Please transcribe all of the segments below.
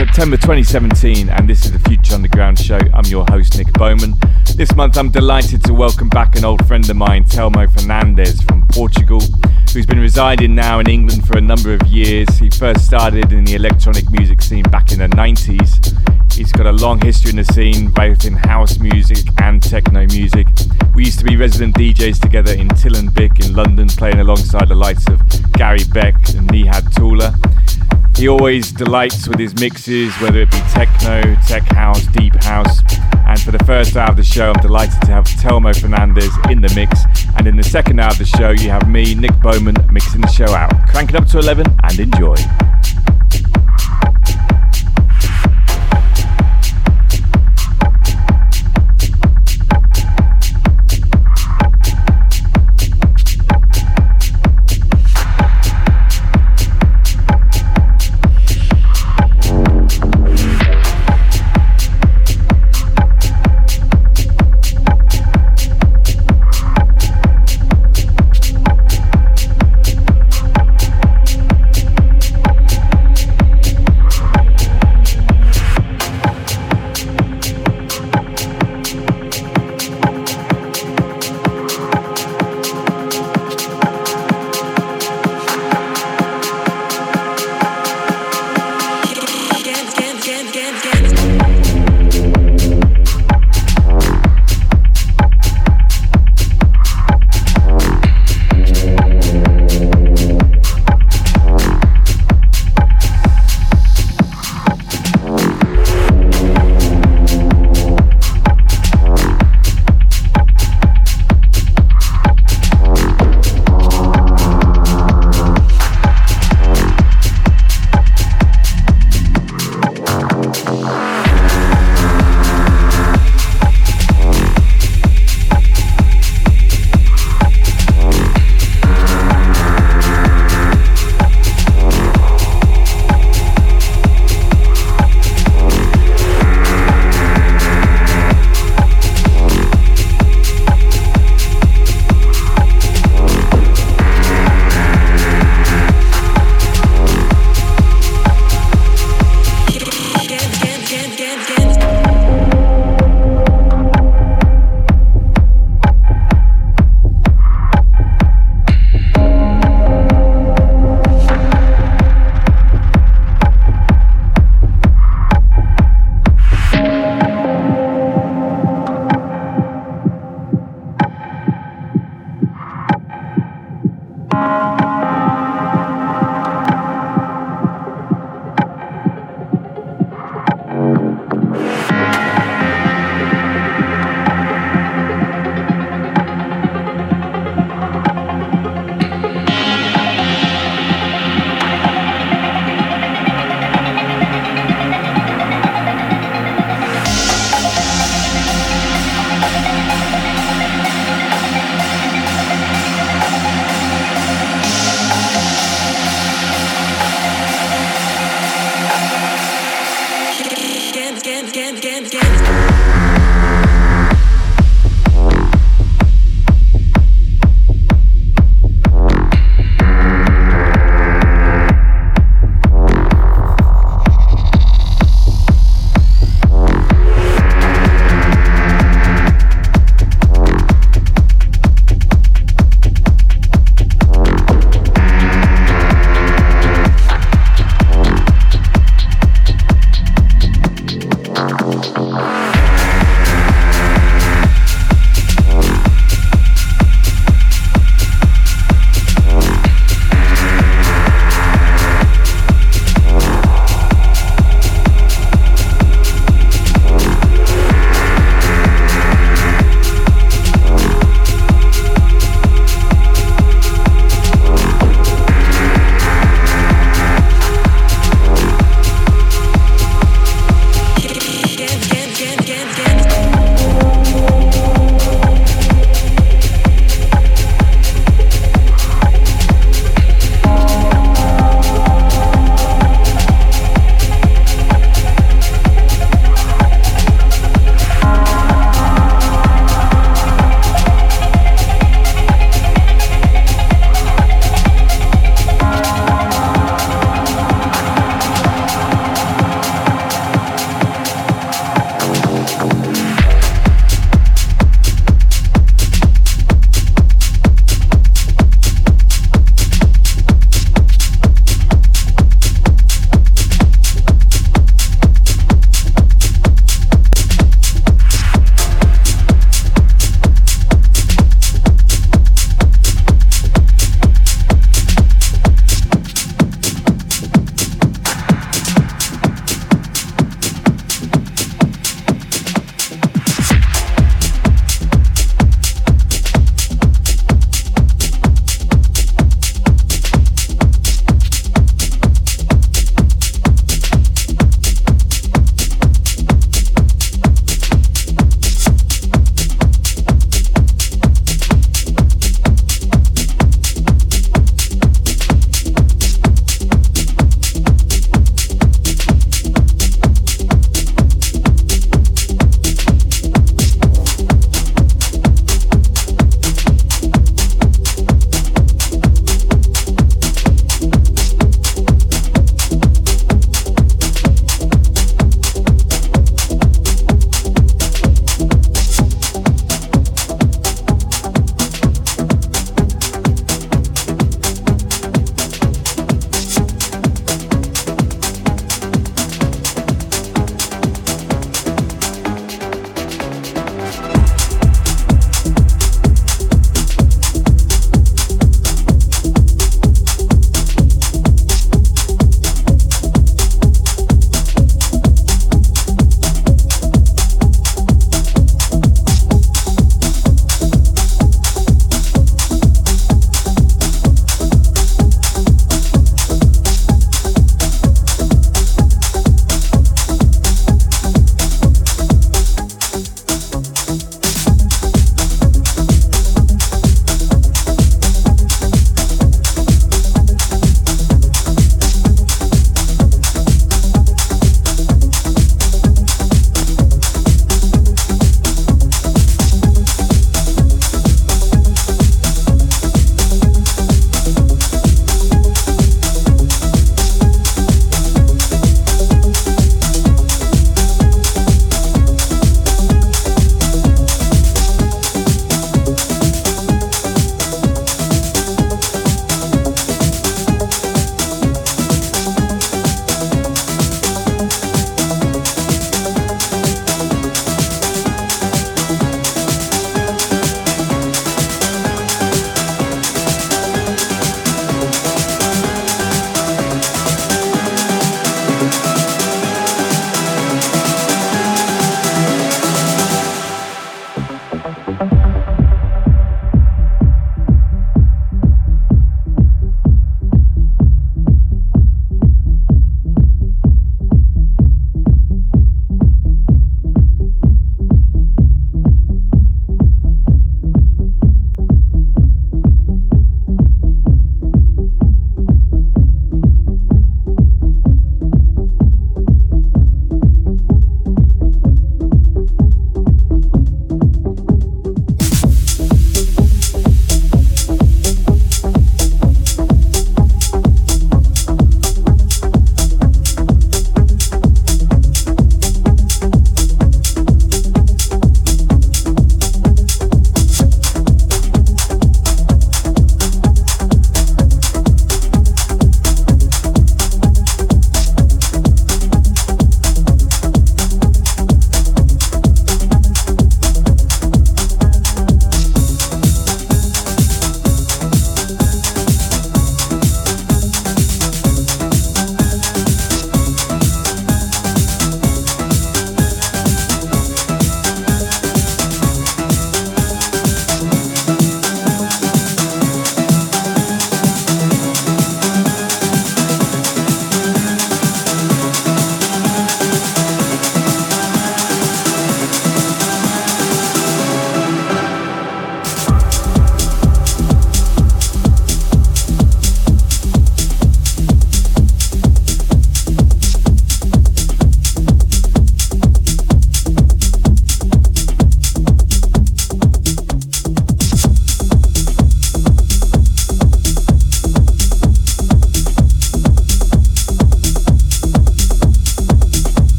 September 2017, and this is the Future Underground Show. I'm your host, Nick Bowman. This month, I'm delighted to welcome back an old friend of mine, Telmo Fernandez from Portugal, who's been residing now in England for a number of years. He first started in the electronic music scene back in the 90s. He's got a long history in the scene, both in house music and techno music. We used to be resident DJs together in Till and Bick in London, playing alongside the likes of Gary Beck and Nihad Tule. He always delights with his mixes, whether it be techno, tech house, deep house. And for the first hour of the show, I'm delighted to have Telmo Fernandez in the mix. And in the second hour of the show, you have me, Nick Bowman, mixing the show out. Crank it up to 11 and enjoy.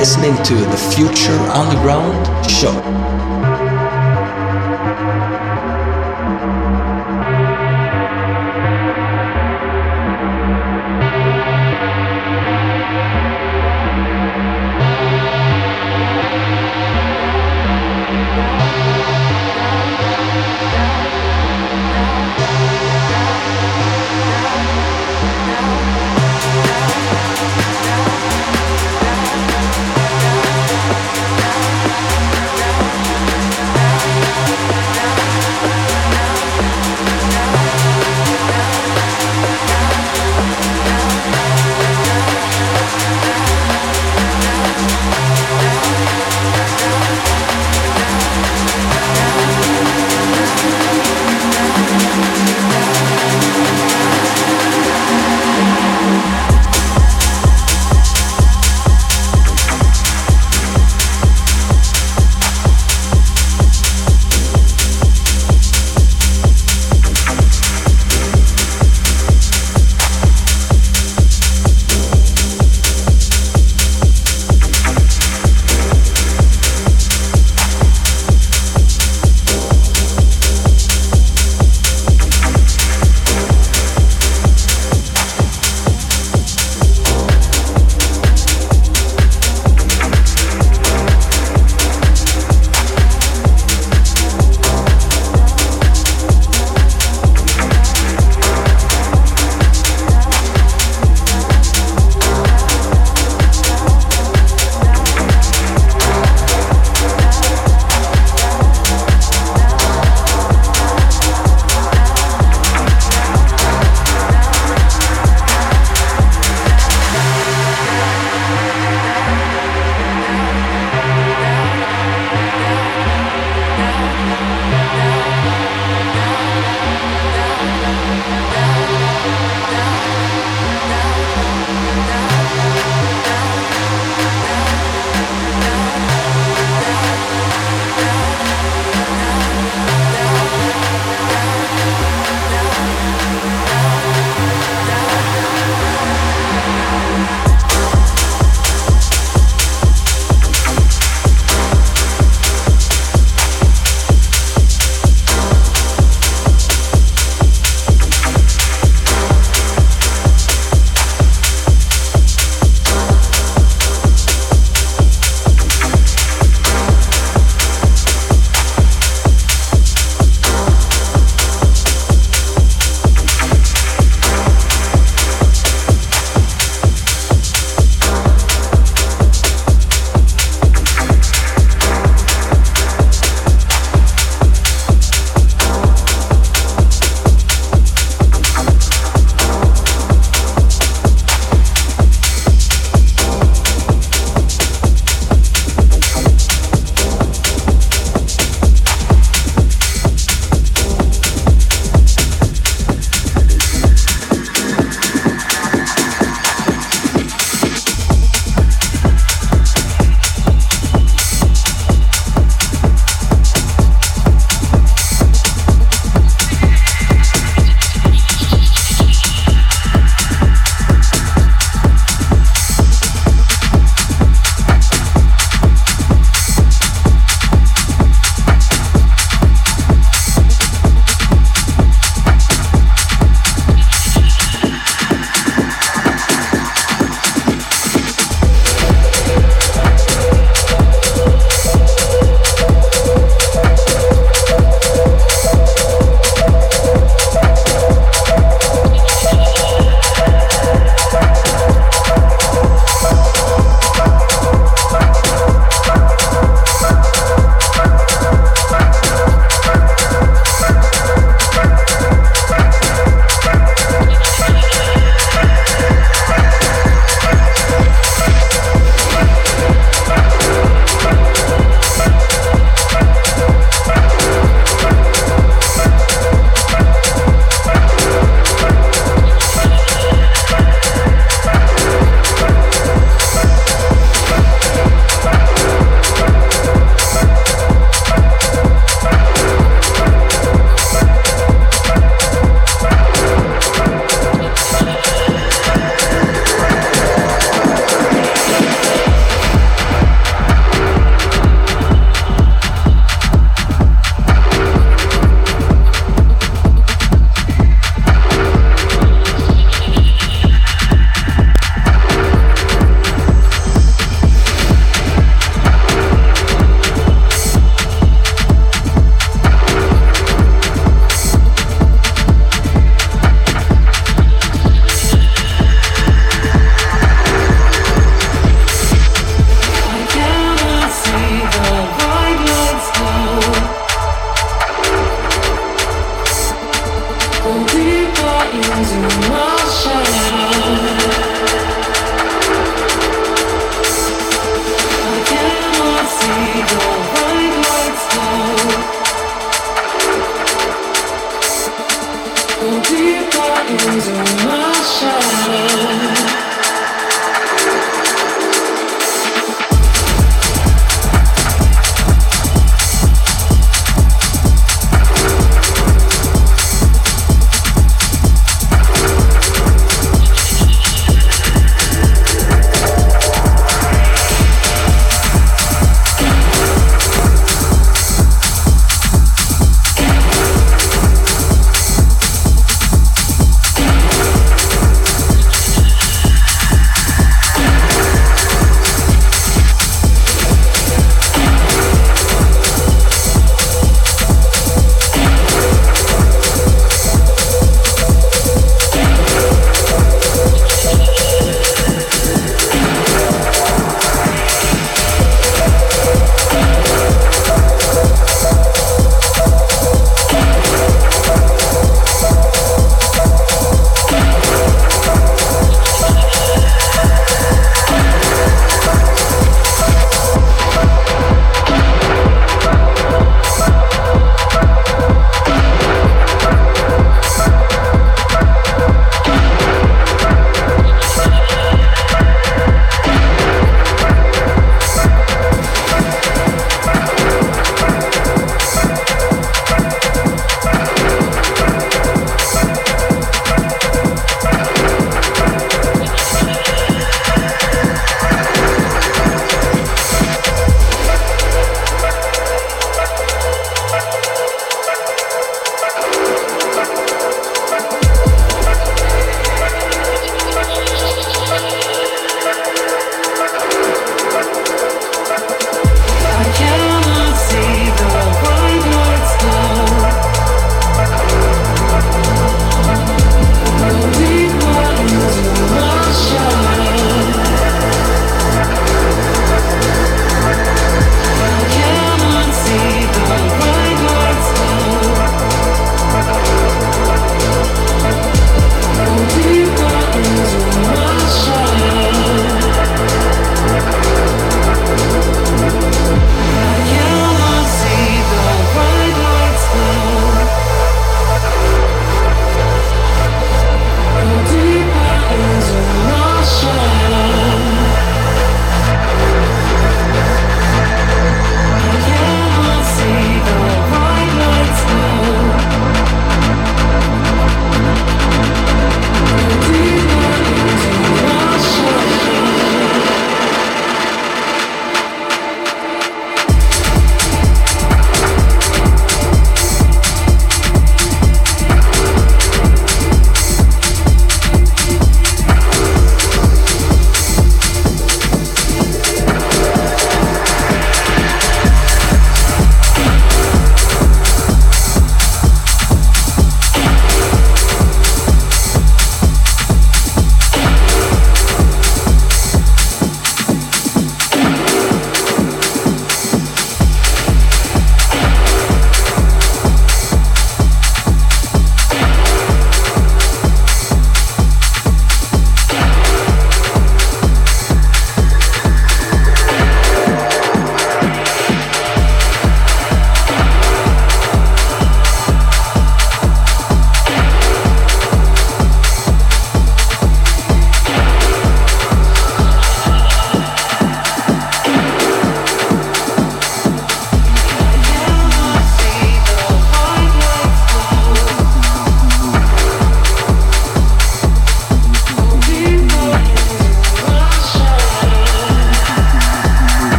Listening to the Future Underground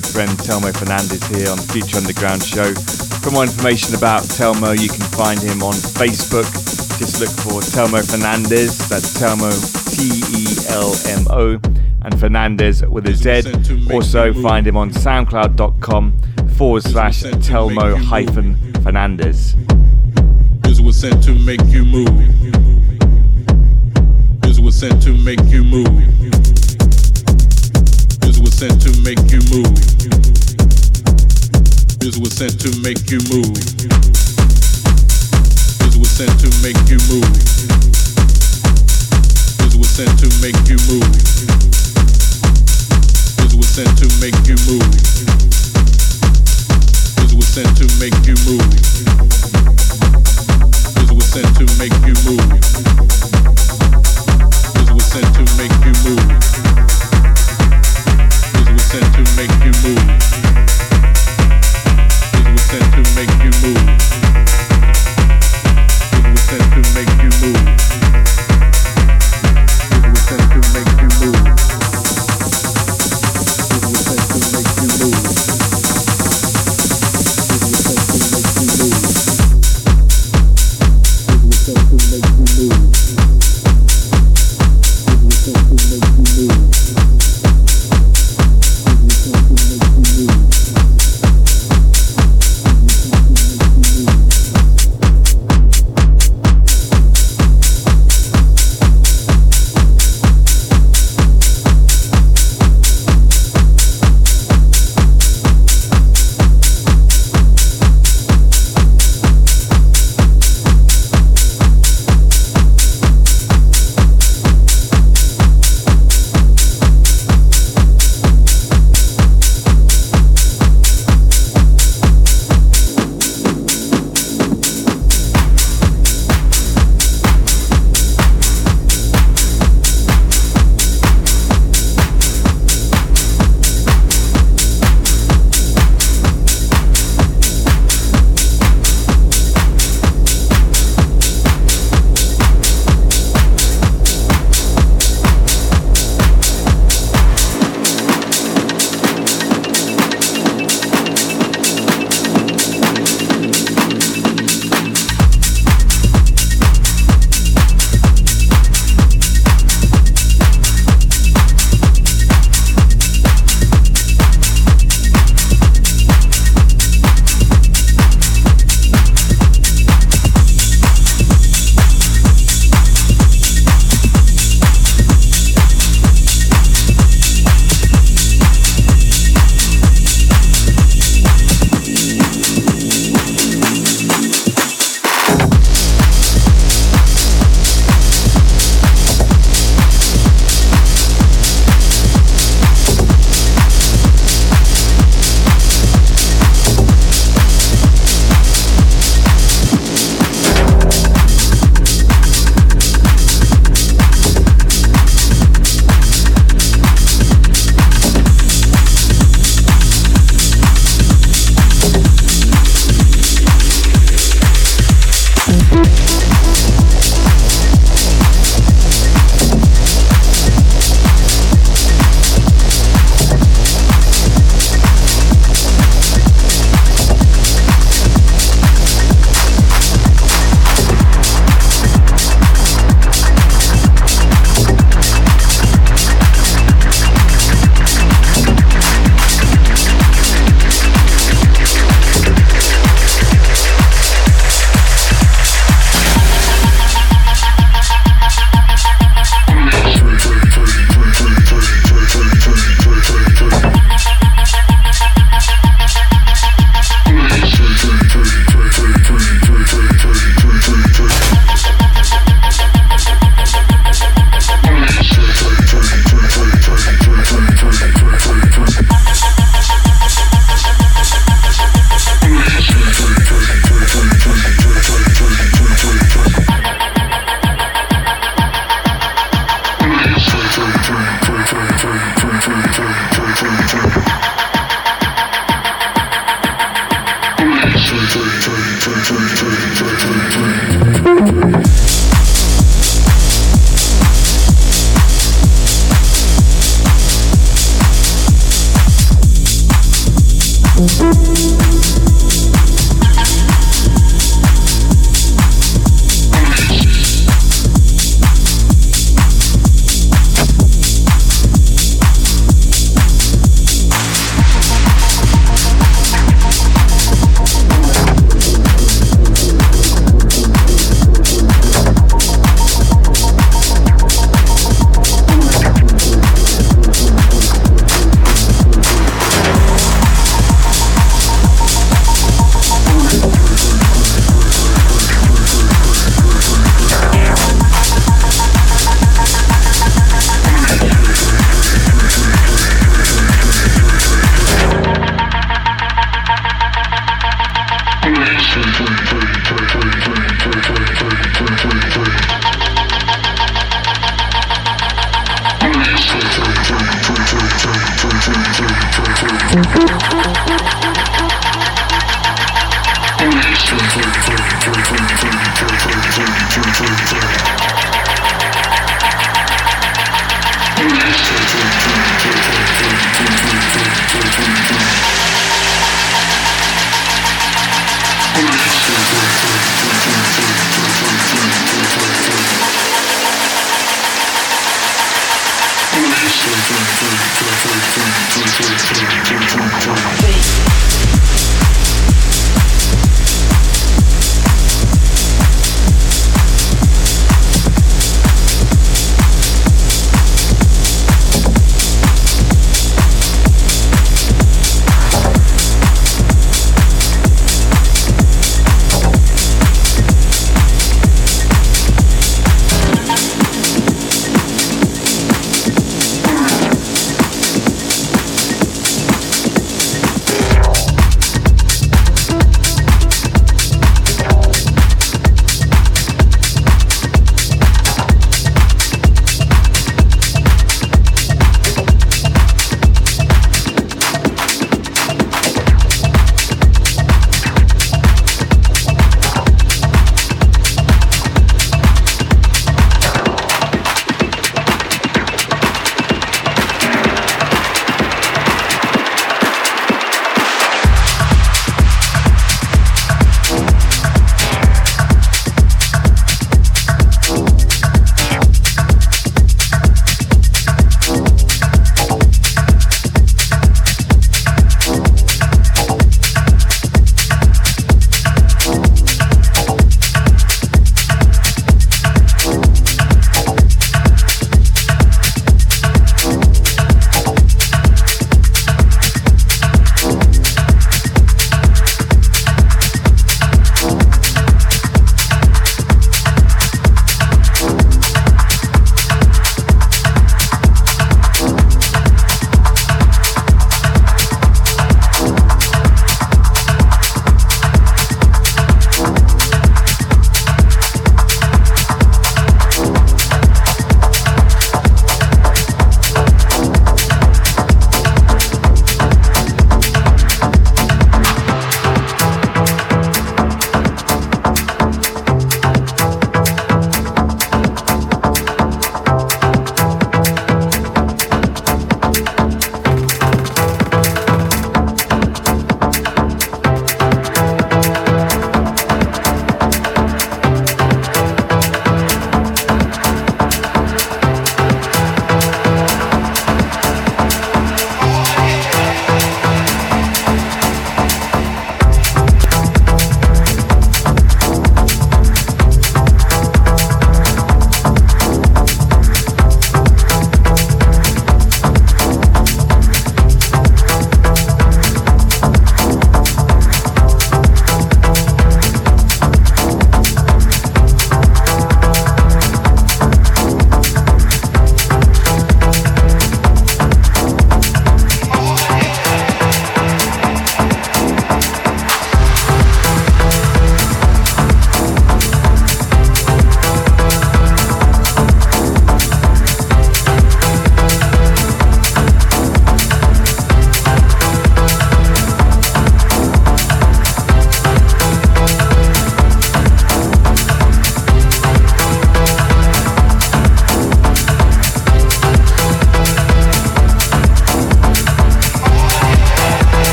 good friend Telmo Fernandez here on the Future Underground show. For more information about Telmo, you can find him on Facebook. Just look for Telmo Fernandez. That's Telmo, T E L M O, and Fernandez with a Z. Also, find him on soundcloud.com forward slash Telmo hyphen Fernandez. This was sent to make you move. This was sent to make you move sent to make you move. This was sent to make you move. This was sent to make you move. This was sent to make you move. This was sent to make you move. This was sent to make you move. This was sent to make you move. This was sent to make you move sent to make you move. To make you move.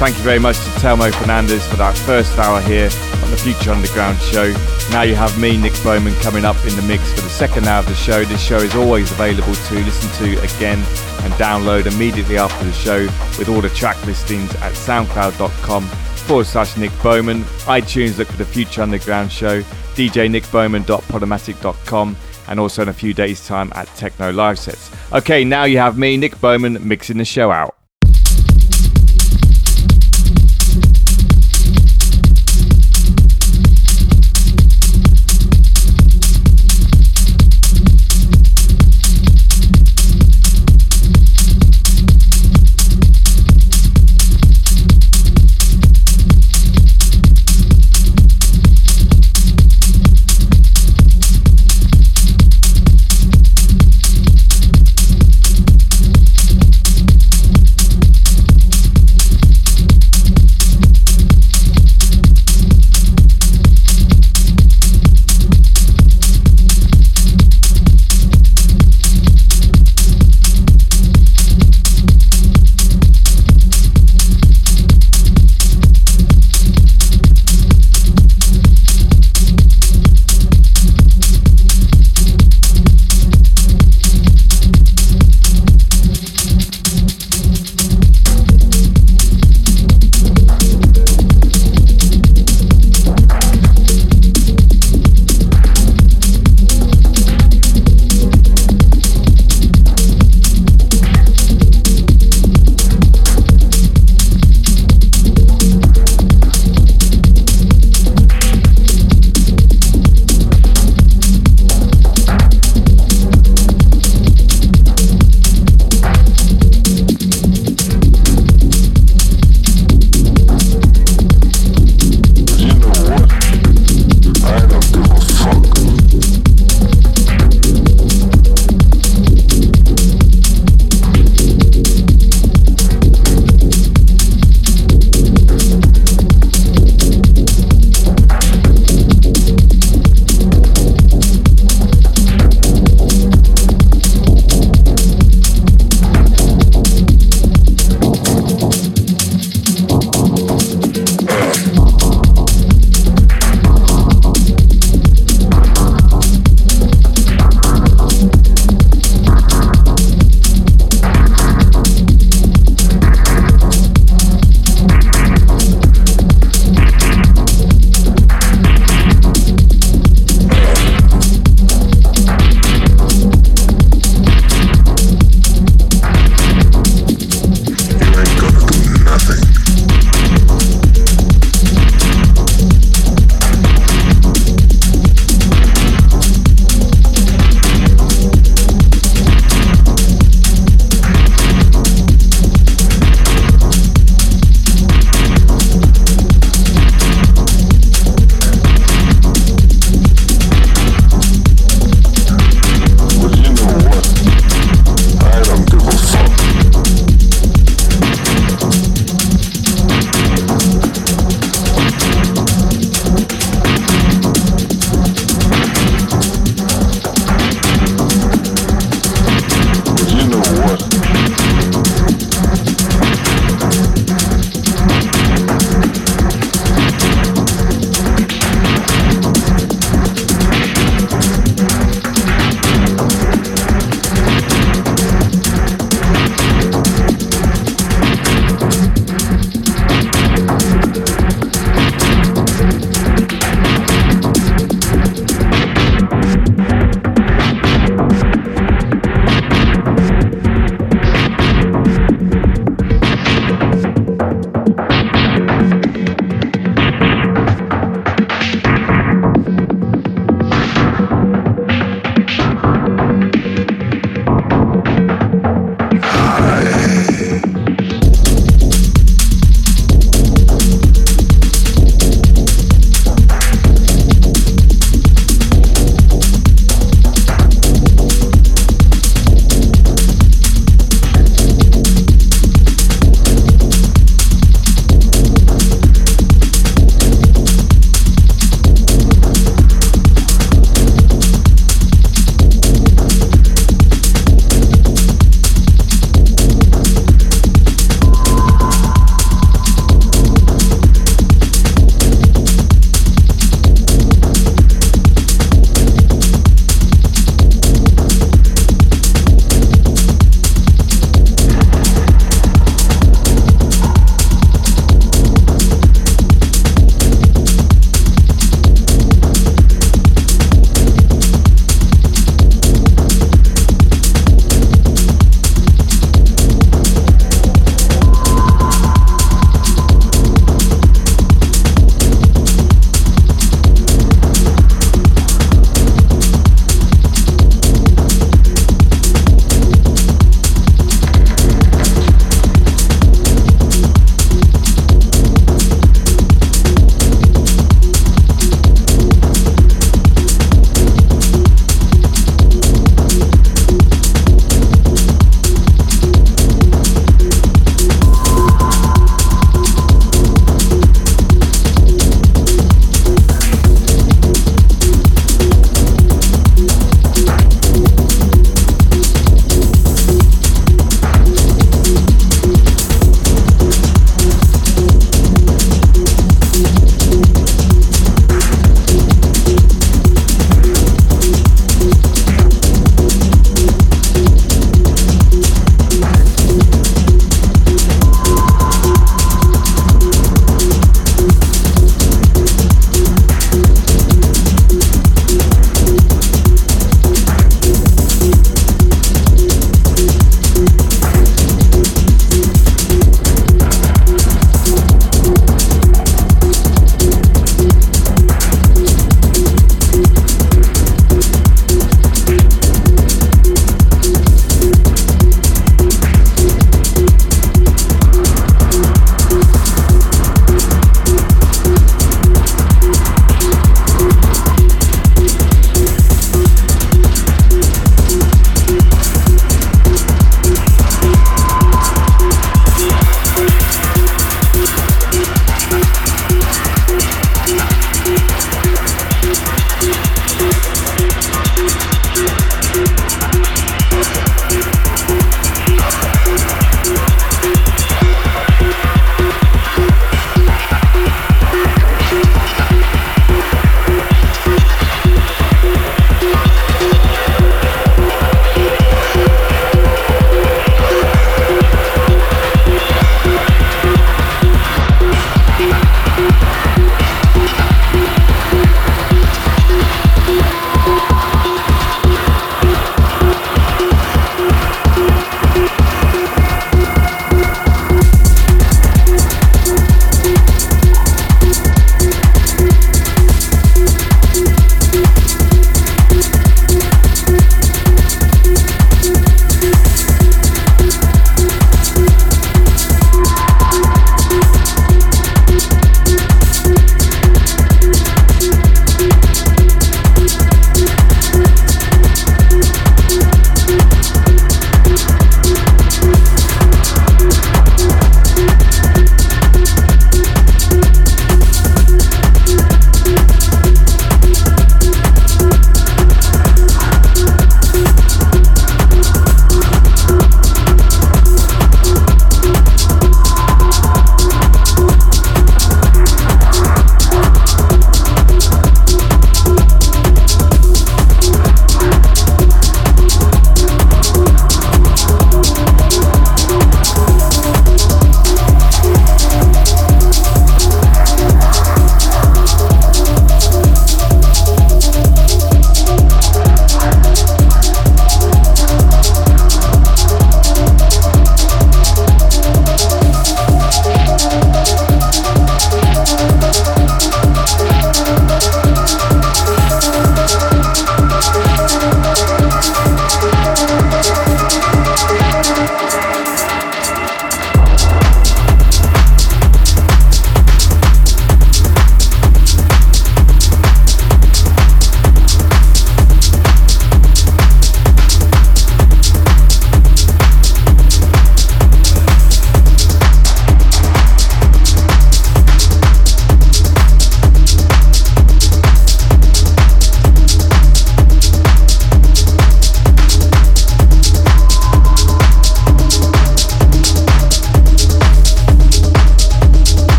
Thank you very much to Telmo Fernandez for that first hour here on the Future Underground show. Now you have me, Nick Bowman, coming up in the mix for the second hour of the show. This show is always available to listen to again and download immediately after the show with all the track listings at soundcloud.com forward slash Nick Bowman. iTunes, look for the Future Underground show, djnickbowman.podomatic.com, and also in a few days' time at Techno Live Sets. Okay, now you have me, Nick Bowman, mixing the show out.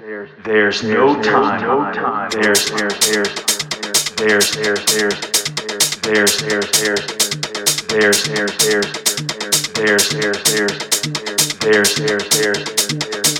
There's there's no time no time there's there's there's there's there's there's there's there's there's there's there's there's there's there's there's there's there's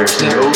there's no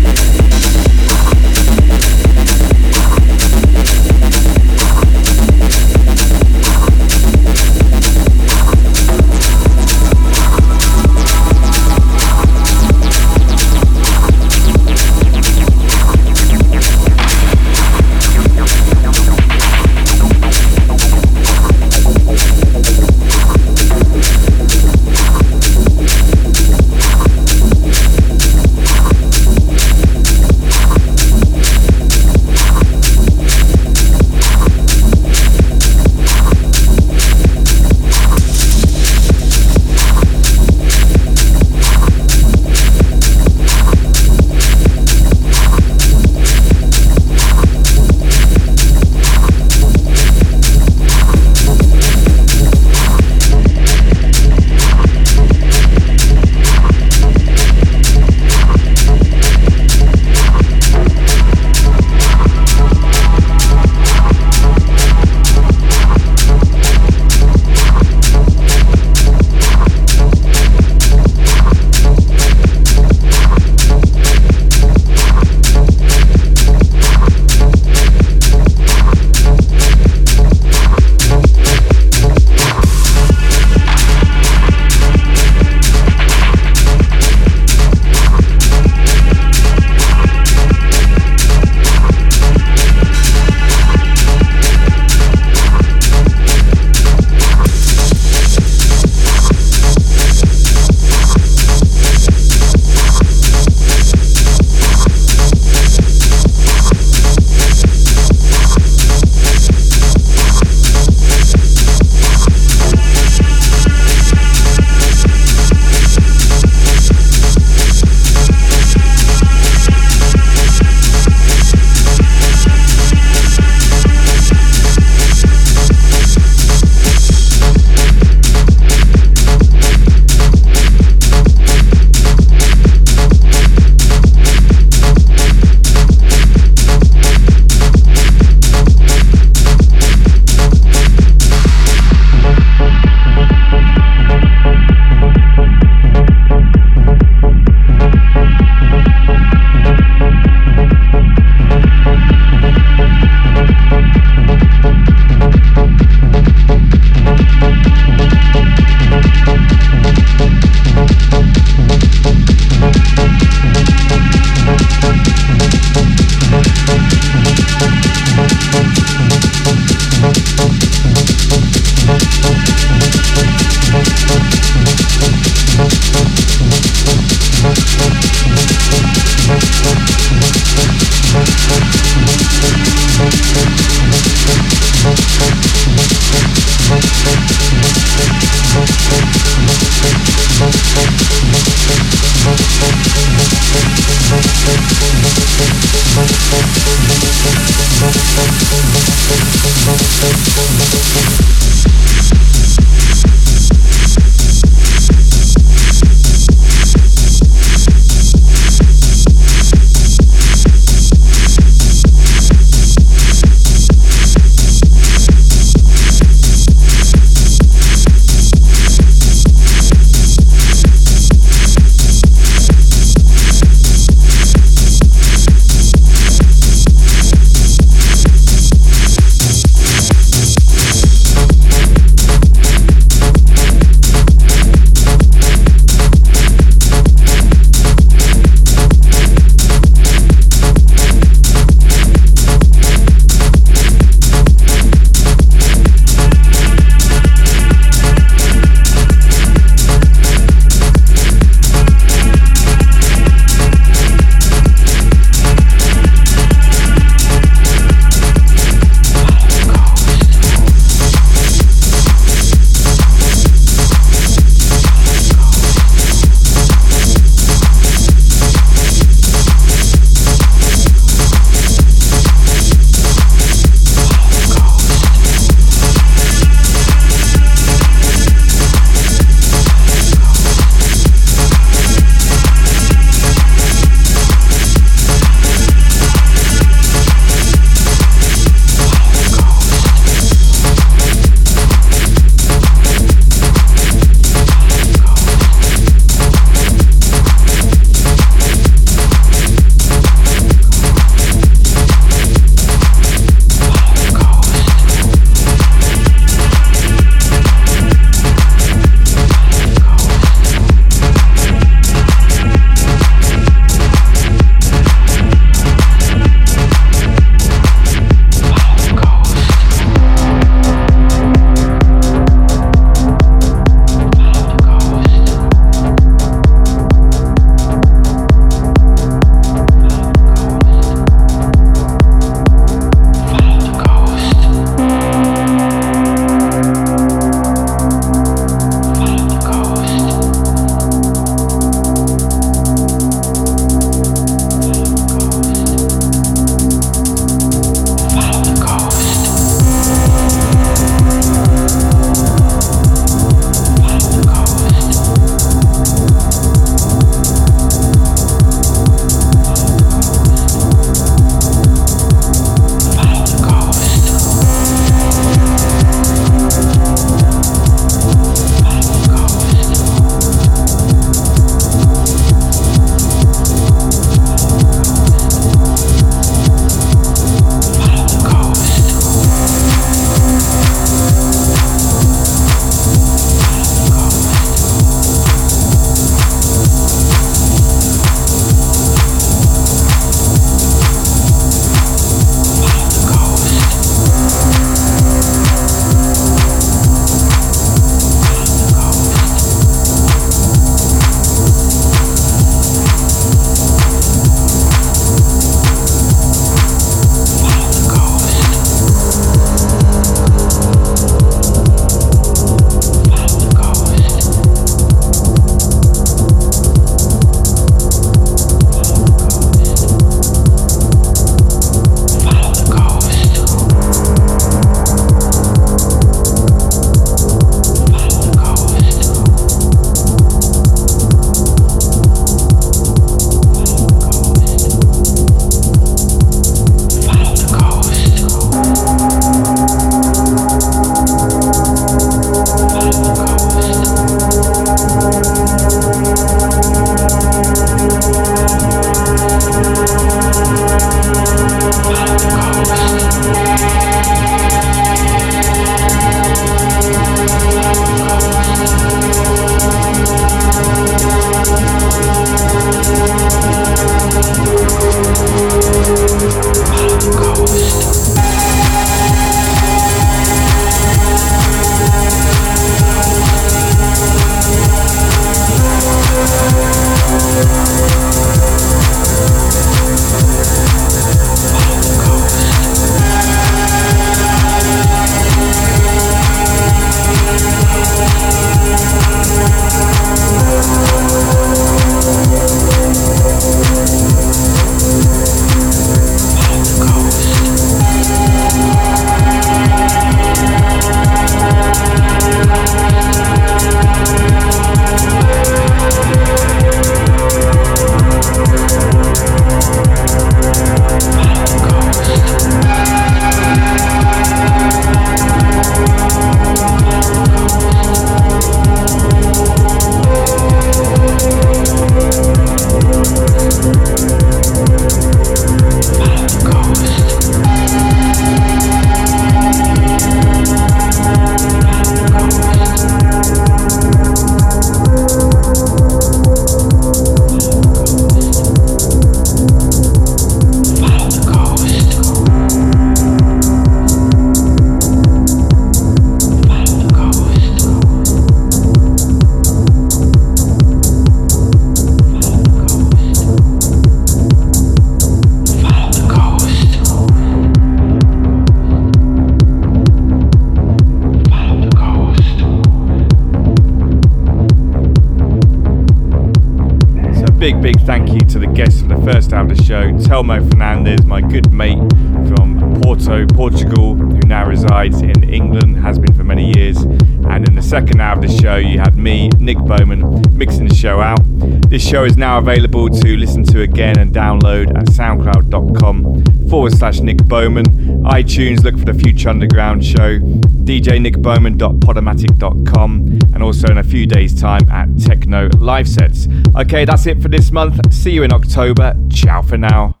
show is now available to listen to again and download at soundcloud.com forward slash Nick Bowman. iTunes, look for the Future Underground show. djnickbowman.podomatic.com and also in a few days' time at Techno Live Sets. Okay, that's it for this month. See you in October. Ciao for now.